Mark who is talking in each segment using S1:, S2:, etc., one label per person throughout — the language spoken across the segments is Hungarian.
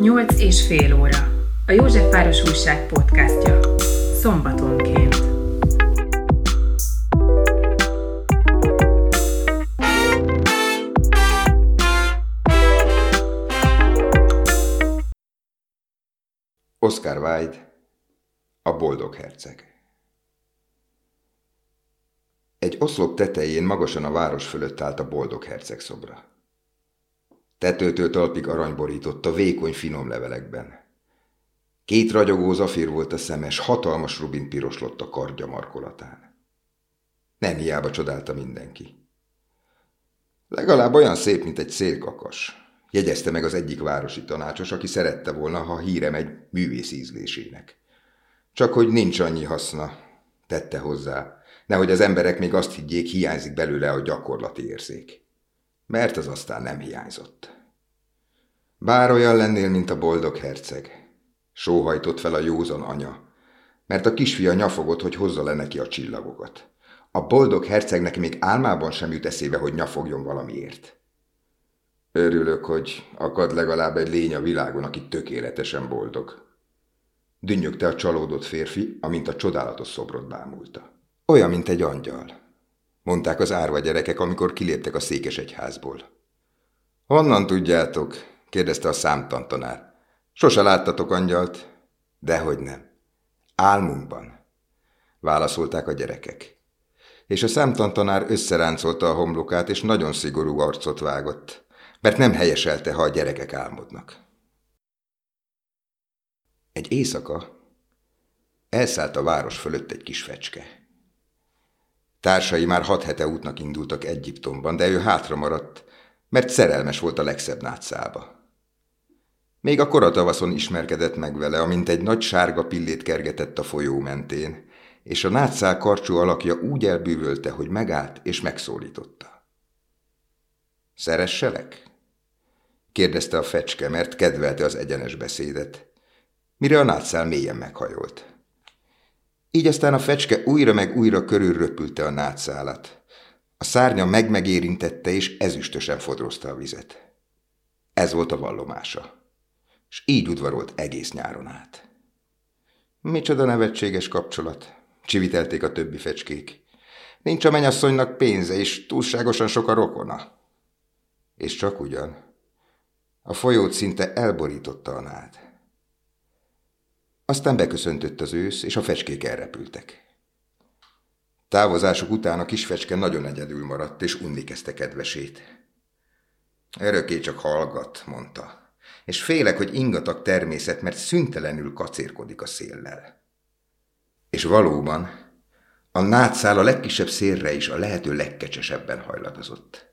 S1: Nyolc és fél óra. A Józsefváros Újság podcastja. Szombatonként.
S2: Oscar Wilde, a boldog herceg. Egy oszlop tetején magasan a város fölött állt a boldog herceg szobra. Tetőtől talpig aranyborított vékony finom levelekben. Két ragyogó zafír volt a szemes, hatalmas rubin piroslott a kardja markolatán. Nem hiába csodálta mindenki. Legalább olyan szép, mint egy szélkakas, jegyezte meg az egyik városi tanácsos, aki szerette volna, ha híre megy művész ízlésének. Csak hogy nincs annyi haszna, tette hozzá, nehogy az emberek még azt higgyék, hiányzik belőle a gyakorlati érzék mert az aztán nem hiányzott. Bár olyan lennél, mint a boldog herceg, sóhajtott fel a józan anya, mert a kisfia nyafogott, hogy hozza le neki a csillagokat. A boldog hercegnek még álmában sem jut eszébe, hogy nyafogjon valamiért. Örülök, hogy akad legalább egy lény a világon, aki tökéletesen boldog. Dünnyögte a csalódott férfi, amint a csodálatos szobrot bámulta. Olyan, mint egy angyal mondták az árva gyerekek, amikor kiléptek a székes egyházból. Honnan tudjátok? kérdezte a számtantanár. Sose láttatok angyalt? Dehogy nem. Álmunkban, válaszolták a gyerekek. És a számtantanár összeráncolta a homlokát, és nagyon szigorú arcot vágott, mert nem helyeselte, ha a gyerekek álmodnak. Egy éjszaka elszállt a város fölött egy kis fecske. Társai már hat hete útnak indultak Egyiptomban, de ő hátra maradt, mert szerelmes volt a legszebb nátszába. Még a koratavaszon ismerkedett meg vele, amint egy nagy sárga pillét kergetett a folyó mentén, és a nátszál karcsú alakja úgy elbűvölte, hogy megállt és megszólította. Szeresselek? kérdezte a fecske, mert kedvelte az egyenes beszédet. Mire a nátszál mélyen meghajolt. Így aztán a fecske újra meg újra körülröpülte a nátszálat. A szárnya meg-megérintette, és ezüstösen fodrozta a vizet. Ez volt a vallomása. És így udvarolt egész nyáron át. Micsoda nevetséges kapcsolat, csivitelték a többi fecskék. Nincs a menyasszonynak pénze, és túlságosan sok a rokona. És csak ugyan. A folyót szinte elborította a nád. Aztán beköszöntött az ősz, és a fecskék elrepültek. Távozásuk után a kis fecske nagyon egyedül maradt, és unni kezdte kedvesét. Örökké csak hallgat, mondta, és félek, hogy ingatag természet, mert szüntelenül kacérkodik a széllel. És valóban, a nátszál a legkisebb szélre is a lehető legkecsesebben hajladozott.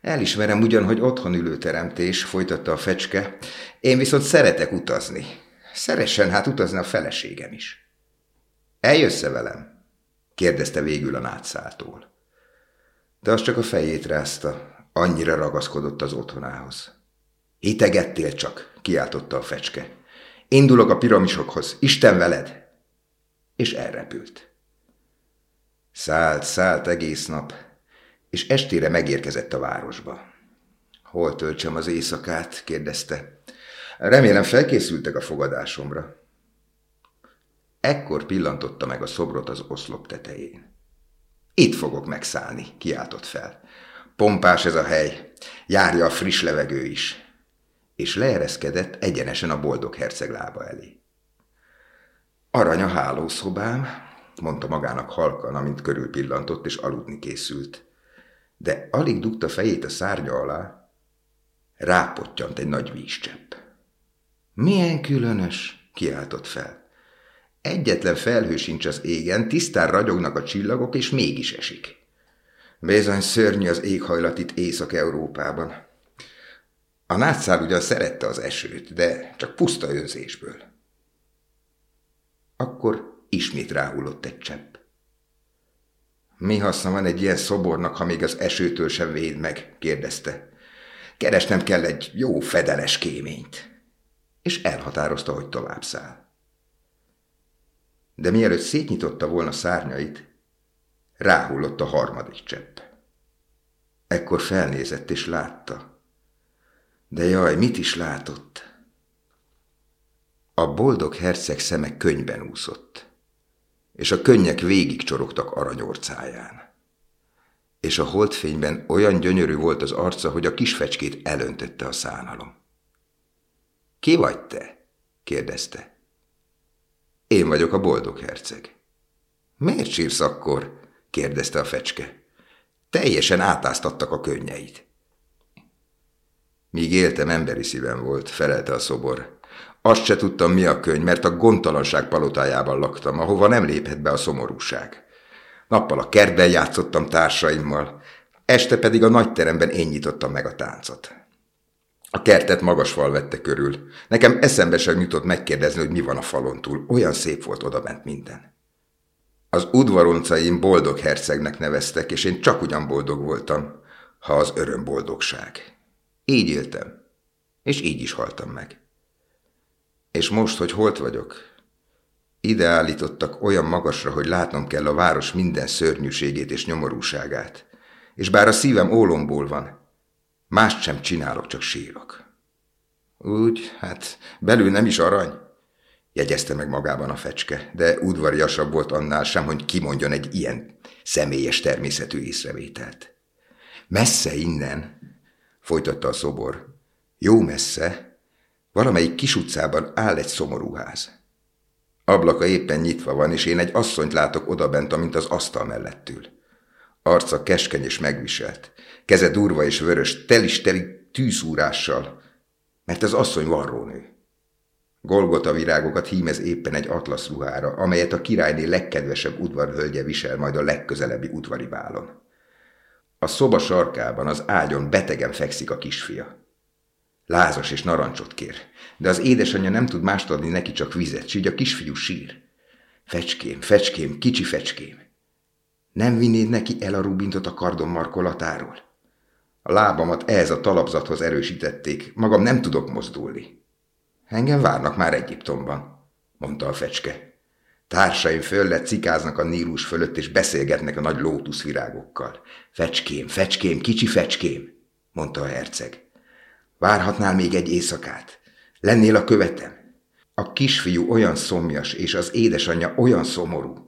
S2: Elismerem ugyan, hogy otthon ülő teremtés, folytatta a fecske, én viszont szeretek utazni, Szeressen hát utazni a feleségem is. Eljössze velem? kérdezte végül a nátszáltól. De az csak a fejét rázta, annyira ragaszkodott az otthonához. Hitegettél csak, kiáltotta a fecske. Indulok a piramisokhoz, Isten veled! És elrepült. Szállt, szállt egész nap, és estére megérkezett a városba. Hol töltsem az éjszakát? kérdezte. Remélem felkészültek a fogadásomra. Ekkor pillantotta meg a szobrot az oszlop tetején. Itt fogok megszállni, kiáltott fel. Pompás ez a hely, járja a friss levegő is. És leereszkedett egyenesen a boldog herceg lába elé. Arany a hálószobám, mondta magának halkan, amint körül pillantott és aludni készült. De alig dugta fejét a szárnya alá, rápottyant egy nagy vízcsepp. Milyen különös, kiáltott fel. Egyetlen felhő sincs az égen, tisztán ragyognak a csillagok, és mégis esik. Bizony szörnyű az éghajlat itt Észak-Európában. A nátszár ugyan szerette az esőt, de csak puszta önzésből. Akkor ismét ráhullott egy csepp. Mi haszna van egy ilyen szobornak, ha még az esőtől sem véd meg? kérdezte. Keresnem kell egy jó fedeles kéményt és elhatározta, hogy tovább száll. De mielőtt szétnyitotta volna szárnyait, ráhullott a harmadik csepp. Ekkor felnézett és látta. De jaj, mit is látott? A boldog herceg szeme könyben úszott, és a könnyek végig csorogtak aranyorcáján. És a holdfényben olyan gyönyörű volt az arca, hogy a kisfecskét elöntötte a szánalom. Ki vagy te? kérdezte. Én vagyok a boldog herceg. Miért sírsz akkor? kérdezte a fecske. Teljesen átáztattak a könnyeit. Míg éltem, emberi szívem volt, felelte a szobor. Azt se tudtam, mi a könyv, mert a gondtalanság palotájában laktam, ahova nem léphet be a szomorúság. Nappal a kertben játszottam társaimmal, este pedig a nagyteremben én nyitottam meg a táncot. A kertet magas fal vette körül. Nekem eszembe sem jutott megkérdezni, hogy mi van a falon túl. Olyan szép volt odabent minden. Az udvaroncaim boldog hercegnek neveztek, és én csak ugyan boldog voltam, ha az öröm boldogság. Így éltem, és így is haltam meg. És most, hogy holt vagyok, ide állítottak olyan magasra, hogy látnom kell a város minden szörnyűségét és nyomorúságát. És bár a szívem ólomból van, mást sem csinálok, csak sírok. Úgy, hát belül nem is arany, jegyezte meg magában a fecske, de udvariasabb volt annál sem, hogy kimondjon egy ilyen személyes természetű észrevételt. Messze innen, folytatta a szobor, jó messze, valamelyik kis utcában áll egy szomorú ház. Ablaka éppen nyitva van, és én egy asszonyt látok odabent, amint az asztal mellett ül. Arca keskeny és megviselt, keze durva és vörös, telis-teli tűszúrással, mert az asszony varrónő. Golgota virágokat hímez éppen egy atlasz ruhára, amelyet a királyné legkedvesebb udvarhölgye visel majd a legközelebbi udvari bálon. A szoba sarkában az ágyon betegen fekszik a kisfia. Lázas és narancsot kér, de az édesanyja nem tud mást adni neki csak vizet, s így a kisfiú sír. Fecském, fecském, kicsi fecském. Nem vinnéd neki el a rubintot a kardom markolatáról? A lábamat ehhez a talapzathoz erősítették, magam nem tudok mozdulni. Engem várnak már Egyiptomban, mondta a fecske. Társaim föllett cikáznak a Nílus fölött, és beszélgetnek a nagy lótuszvirágokkal. Fecském, fecském, kicsi fecském, mondta a herceg. Várhatnál még egy éjszakát? Lennél a követem? A kisfiú olyan szomjas, és az édesanyja olyan szomorú.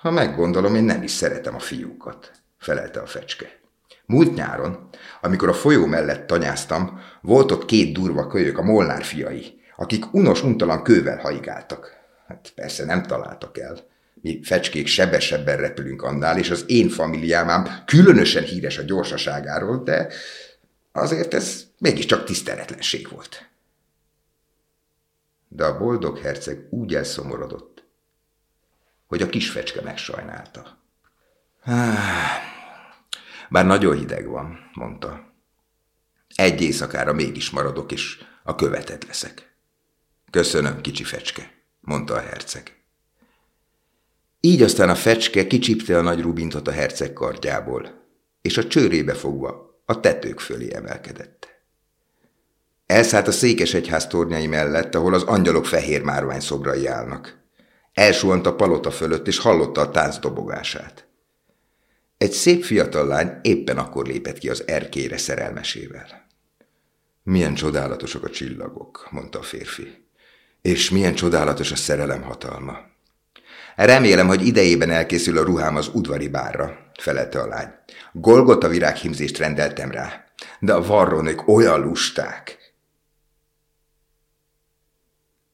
S2: Ha meggondolom, én nem is szeretem a fiúkat, felelte a fecske. Múlt nyáron, amikor a folyó mellett tanyáztam, volt ott két durva kölyök, a Molnár fiai, akik unos-untalan kővel haigáltak. Hát persze nem találtak el. Mi fecskék sebesebben repülünk annál, és az én familiám különösen híres a gyorsaságáról, de azért ez mégiscsak tiszteletlenség volt. De a boldog herceg úgy elszomorodott, hogy a kis fecske megsajnálta. Bár nagyon hideg van, mondta. Egy éjszakára mégis maradok, és a követet leszek. Köszönöm, kicsi fecske, mondta a herceg. Így aztán a fecske kicsipte a nagy rubintot a herceg kardjából, és a csőrébe fogva a tetők fölé emelkedett. Elszállt a székes egyház tornyai mellett, ahol az angyalok fehér márvány szobrai állnak. Elsuhant a palota fölött, és hallotta a tánc dobogását. Egy szép fiatal lány éppen akkor lépett ki az erkére szerelmesével. Milyen csodálatosak a csillagok, mondta a férfi. És milyen csodálatos a szerelem hatalma. Remélem, hogy idejében elkészül a ruhám az udvari bárra, felelte a lány. Golgota virághimzést rendeltem rá, de a varrónők olyan lusták.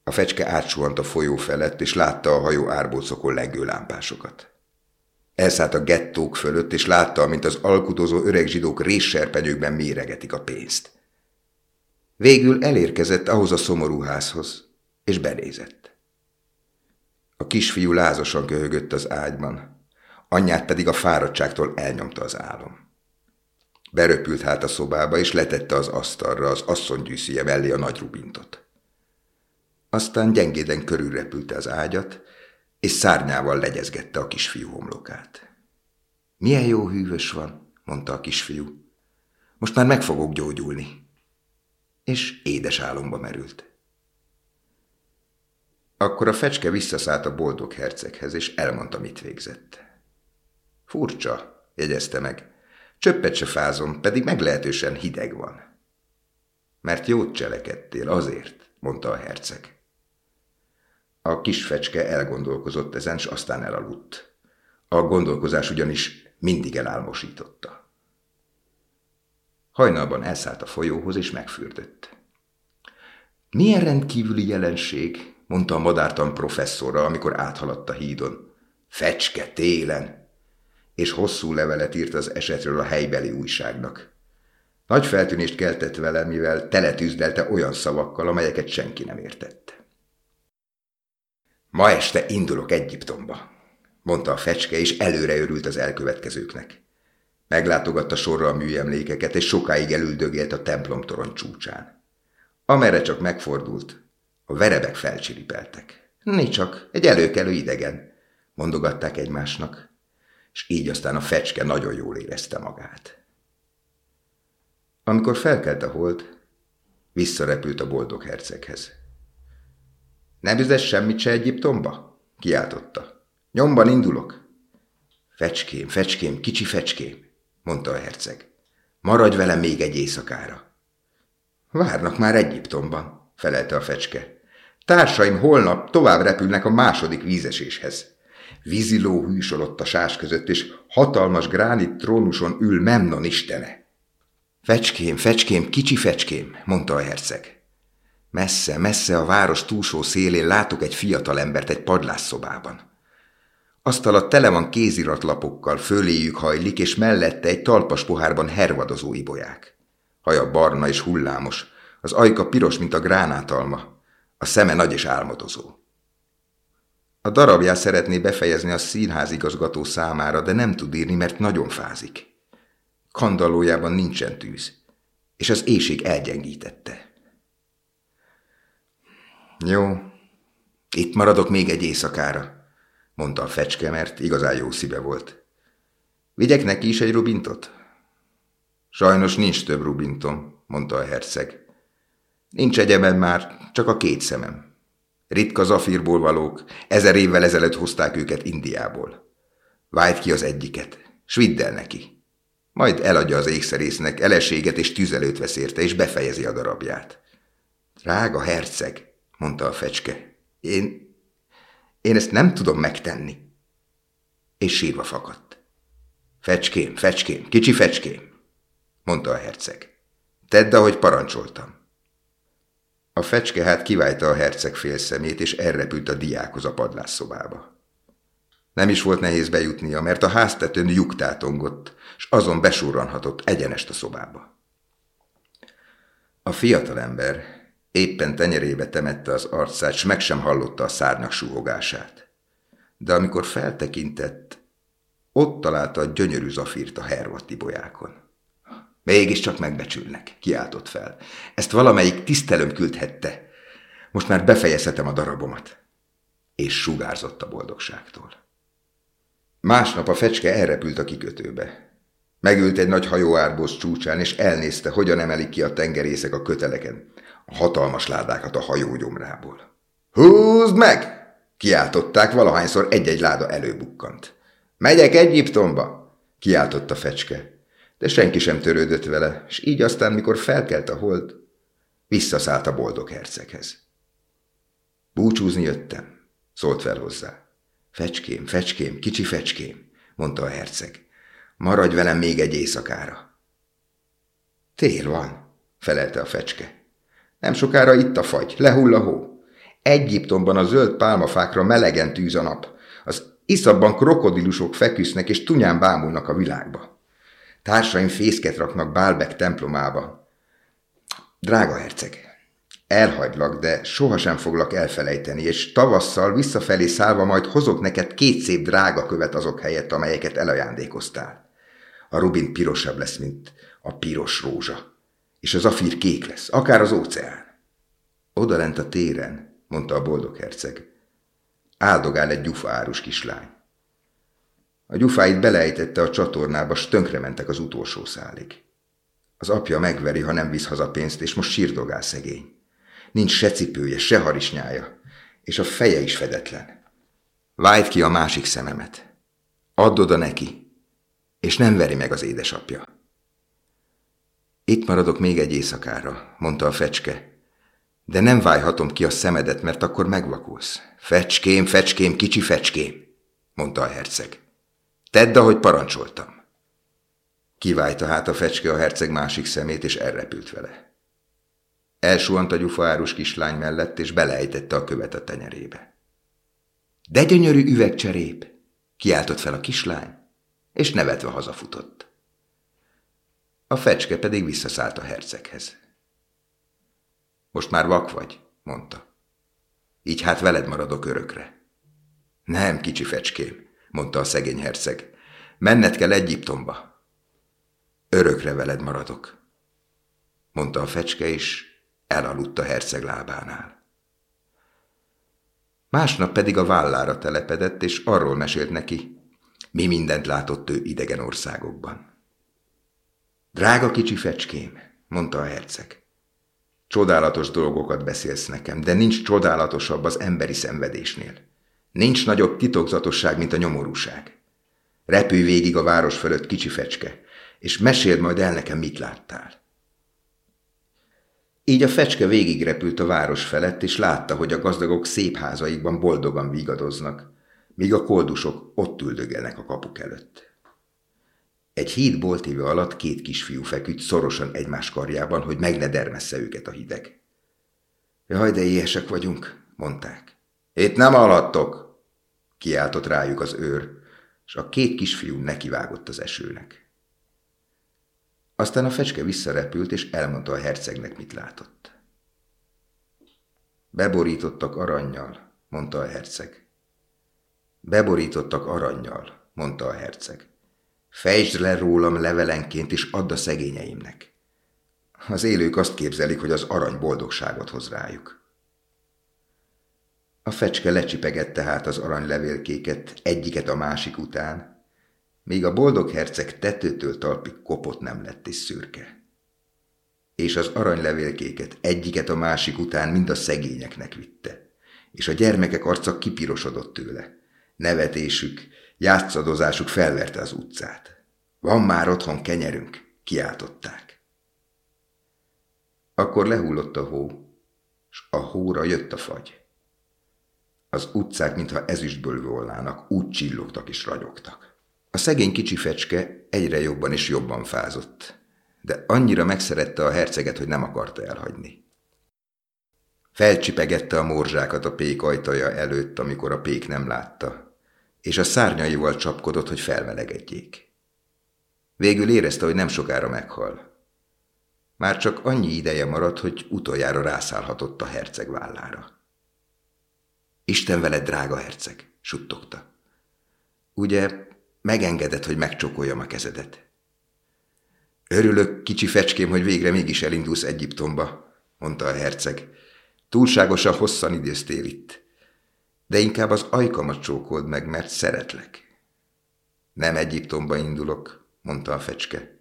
S2: A fecske átsuhant a folyó felett, és látta a hajó árbócokon lengő lámpásokat. Elszállt a gettók fölött, és látta, mint az alkudozó öreg zsidók résserpenyőkben méregetik a pénzt. Végül elérkezett ahhoz a szomorú házhoz, és benézett. A kisfiú lázasan köhögött az ágyban, anyját pedig a fáradtságtól elnyomta az álom. Beröpült hát a szobába, és letette az asztalra az asszonygyűszíje mellé a nagy rubintot. Aztán gyengéden körülrepülte az ágyat, és szárnyával legyezgette a kisfiú homlokát. Milyen jó hűvös van, mondta a kisfiú. Most már meg fogok gyógyulni. És édes álomba merült. Akkor a fecske visszaszállt a boldog herceghez, és elmondta, mit végzett. Furcsa, jegyezte meg. Csöppet se fázom, pedig meglehetősen hideg van. Mert jót cselekedtél, azért, mondta a herceg. A kis fecske elgondolkozott ezen, s aztán elaludt. A gondolkozás ugyanis mindig elálmosította. Hajnalban elszállt a folyóhoz, és megfürdött. Milyen rendkívüli jelenség, mondta a madártan professzorra, amikor áthaladt a hídon. Fecske télen! És hosszú levelet írt az esetről a helybeli újságnak. Nagy feltűnést keltett vele, mivel teletűzdelte olyan szavakkal, amelyeket senki nem értett. Ma este indulok Egyiptomba, mondta a fecske, és előre örült az elkövetkezőknek. Meglátogatta sorra a műemlékeket, és sokáig elüldögélt a templomtorony csúcsán. Amerre csak megfordult, a verebek felcsiripeltek. Nincs csak, egy előkelő idegen, mondogatták egymásnak, és így aztán a fecske nagyon jól érezte magát. Amikor felkelt a hold, visszarepült a boldog herceghez. Nem üzesz semmit se Egyiptomba? kiáltotta. Nyomban indulok. Fecském, fecském, kicsi fecském, mondta a herceg. Maradj velem még egy éjszakára. Várnak már Egyiptomban, felelte a fecske. Társaim holnap tovább repülnek a második vízeséshez. Víziló hűsolott a sás között, és hatalmas gránit trónuson ül Memnon istene. Fecském, fecském, kicsi fecském, mondta a herceg. Messze, messze a város túlsó szélén látok egy fiatal embert egy padlásszobában. Asztala tele van kéziratlapokkal, föléjük hajlik, és mellette egy talpas pohárban hervadozó ibolyák. Haja barna és hullámos, az ajka piros, mint a gránátalma, a szeme nagy és álmodozó. A darabját szeretné befejezni a színházigazgató számára, de nem tud írni, mert nagyon fázik. Kandallójában nincsen tűz, és az éjség elgyengítette. Jó, itt maradok még egy éjszakára, mondta a fecske, mert igazán jó szíve volt. Vigyek neki is egy rubintot? Sajnos nincs több rubintom, mondta a herceg. Nincs egyebben már, csak a két szemem. Ritka zafírból valók, ezer évvel ezelőtt hozták őket Indiából. Vájt ki az egyiket, s vidd el neki. Majd eladja az ékszerésznek, eleséget és tüzelőt vesz érte, és befejezi a darabját. Drága herceg, mondta a fecske, én, én ezt nem tudom megtenni. És sírva fakadt. Fecském, fecském, kicsi fecském, mondta a herceg. Tedd, ahogy parancsoltam. A fecske hát kiválta a herceg félszemét, és elrepült a diákhoz a padlásszobába. Nem is volt nehéz bejutnia, mert a háztetőn lyuk tátongott, s azon besurranhatott egyenest a szobába. A fiatalember éppen tenyerébe temette az arcát, s meg sem hallotta a szárnyak suhogását. De amikor feltekintett, ott találta a gyönyörű zafírt a hervatti bolyákon. Mégiscsak megbecsülnek, kiáltott fel. Ezt valamelyik tisztelőm küldhette. Most már befejezhetem a darabomat. És sugárzott a boldogságtól. Másnap a fecske elrepült a kikötőbe. Megült egy nagy hajóárbóz csúcsán, és elnézte, hogyan emelik ki a tengerészek a köteleken, hatalmas ládákat a hajó gyomrából. Húzd meg! Kiáltották, valahányszor egy-egy láda előbukkant. Megyek Egyiptomba! Kiáltott a fecske. De senki sem törődött vele, és így aztán, mikor felkelt a hold, visszaszállt a boldog herceghez. Búcsúzni jöttem, szólt fel hozzá. Fecském, fecském, kicsi fecském, mondta a herceg. Maradj velem még egy éjszakára. Tél van, felelte a fecske. Nem sokára itt a fagy, lehull a hó. Egyiptomban a zöld pálmafákra melegen tűz a nap. Az iszabban krokodilusok feküsznek és tunyán bámulnak a világba. Társaim fészket raknak Bálbek templomába. Drága herceg, Elhagylak, de sohasem foglak elfelejteni, és tavasszal visszafelé szállva majd hozok neked két szép drága követ azok helyett, amelyeket elajándékoztál. A rubin pirosabb lesz, mint a piros rózsa, és az afír kék lesz, akár az óceán. Oda lent a téren, mondta a boldog herceg. Áldogál egy gyufaárus kislány. A gyufáit belejtette a csatornába, s tönkrementek az utolsó szálig. Az apja megveri, ha nem visz haza pénzt, és most sírdogál szegény. Nincs se cipője, se harisnyája, és a feje is fedetlen. Vájt ki a másik szememet. Add oda neki, és nem veri meg az édesapja. Itt maradok még egy éjszakára, mondta a fecske, De nem vájhatom ki a szemedet, mert akkor megvakulsz. Fecském, fecském, kicsi fecském, mondta a herceg. Tedd, ahogy parancsoltam. Kivájta hát a fecske a herceg másik szemét, és elrepült vele. Elsuhant a gyufaárus kislány mellett, és beleejtette a követ a tenyerébe. De gyönyörű üvegcserép! Kiáltott fel a kislány, és nevetve hazafutott. A fecske pedig visszaszállt a herceghez. Most már vak vagy, mondta. Így hát veled maradok örökre. Nem, kicsi fecském, mondta a szegény herceg. Menned kell Egyiptomba. Örökre veled maradok, mondta a fecske, és elaludt a herceg lábánál. Másnap pedig a vállára telepedett, és arról mesélt neki, mi mindent látott ő idegen országokban. Drága kicsi fecském, mondta a herceg. Csodálatos dolgokat beszélsz nekem, de nincs csodálatosabb az emberi szenvedésnél. Nincs nagyobb titokzatosság, mint a nyomorúság. Repülj végig a város fölött, kicsi fecske, és meséld majd el nekem, mit láttál. Így a fecske végigrepült a város felett, és látta, hogy a gazdagok szép házaikban boldogan vigadoznak, míg a koldusok ott üldögelnek a kapuk előtt. Egy híd boltíve alatt két kisfiú feküdt szorosan egymás karjában, hogy meg ne dermessze őket a hideg. Jaj, de éhesek vagyunk, mondták. Itt nem alattok, kiáltott rájuk az őr, és a két kisfiú nekivágott az esőnek. Aztán a fecske visszarepült, és elmondta a hercegnek, mit látott. Beborítottak aranyjal, mondta a herceg. Beborítottak aranyjal, mondta a herceg. Fejtsd le rólam levelenként, és add a szegényeimnek. Az élők azt képzelik, hogy az arany boldogságot hoz rájuk. A fecske lecsipegette hát az aranylevélkéket egyiket a másik után, még a boldog herceg tetőtől talpig kopott nem lett és szürke. És az aranylevélkéket egyiket a másik után mind a szegényeknek vitte, és a gyermekek arca kipirosodott tőle. Nevetésük, játszadozásuk felverte az utcát. Van már otthon kenyerünk, kiáltották. Akkor lehullott a hó, s a hóra jött a fagy. Az utcák, mintha ezüstből volnának, úgy csillogtak és ragyogtak. A szegény kicsi fecske egyre jobban és jobban fázott, de annyira megszerette a herceget, hogy nem akarta elhagyni. Felcsipegette a morzsákat a pék ajtaja előtt, amikor a pék nem látta, és a szárnyaival csapkodott, hogy felmelegedjék. Végül érezte, hogy nem sokára meghal. Már csak annyi ideje maradt, hogy utoljára rászállhatott a herceg vállára. Isten veled, drága herceg, suttogta. Ugye Megengedett, hogy megcsokoljam a kezedet. Örülök, kicsi fecském, hogy végre mégis elindulsz Egyiptomba, mondta a herceg. Túlságosan hosszan időztél itt. De inkább az ajkamat csókold meg, mert szeretlek. Nem Egyiptomba indulok, mondta a fecske.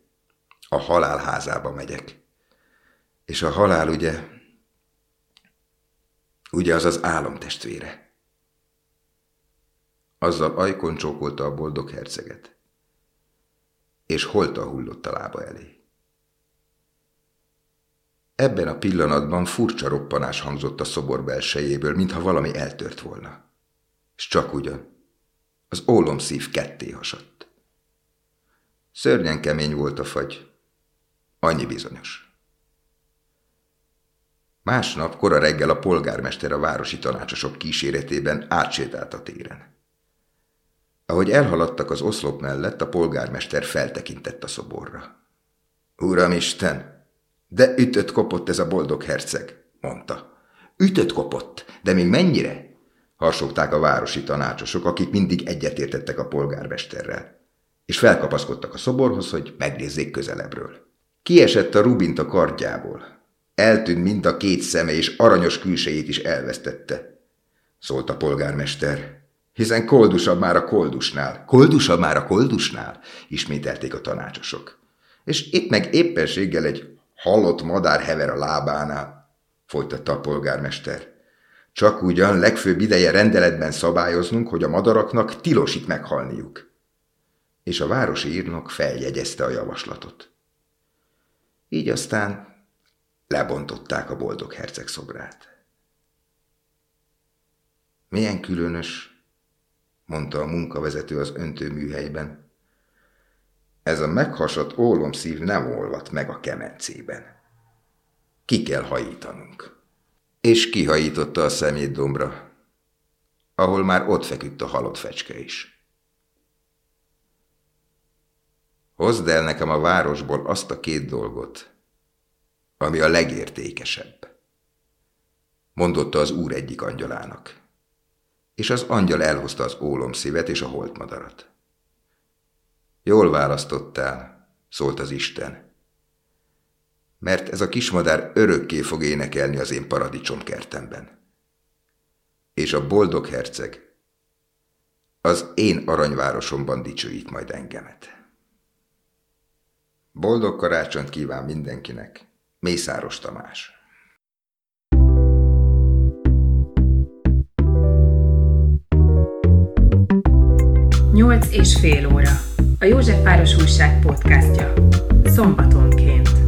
S2: A halál házába megyek. És a halál ugye... Ugye az az álom testvére. Azzal ajkon csókolta a boldog herceget. És holta hullott a lába elé. Ebben a pillanatban furcsa roppanás hangzott a szobor belsejéből, mintha valami eltört volna. És csak ugyan. Az ólom szív ketté hasadt. Szörnyen kemény volt a fagy. Annyi bizonyos. Másnap kora reggel a polgármester a városi tanácsosok kíséretében átsétált a téren. Ahogy elhaladtak az oszlop mellett, a polgármester feltekintett a szoborra. Uramisten, de ütött kopott ez a boldog herceg, mondta. Ütött kopott, de még mennyire? Harsogták a városi tanácsosok, akik mindig egyetértettek a polgármesterrel, és felkapaszkodtak a szoborhoz, hogy megnézzék közelebbről. Kiesett a rubint a kardjából. Eltűnt mind a két szeme, és aranyos külsejét is elvesztette, szólt a polgármester hiszen koldusabb már a koldusnál. Koldusabb már a koldusnál, ismételték a tanácsosok. És itt meg éppenséggel egy halott madár hever a lábánál, folytatta a polgármester. Csak ugyan legfőbb ideje rendeletben szabályoznunk, hogy a madaraknak tilos itt meghalniuk. És a városi írnok feljegyezte a javaslatot. Így aztán Lebontották a boldog herceg szobrát. Milyen különös, mondta a munkavezető az öntőműhelyben. Ez a meghasadt ólomszív nem olvat meg a kemencében. Ki kell hajítanunk. És kihajította a szemét dombra, ahol már ott feküdt a halott fecske is. Hozd el nekem a városból azt a két dolgot, ami a legértékesebb, mondotta az úr egyik angyalának. És az angyal elhozta az ólomszívet és a holtmadarat. Jól választottál, szólt az Isten, mert ez a kismadár örökké fog énekelni az én paradicsomkertemben. És a boldog herceg az én aranyvárosomban dicsőít majd engemet. Boldog karácsonyt kíván mindenkinek! Mészáros Tamás
S1: Nyolc és fél óra. A Józsefváros újság podcastja. Szombatonként.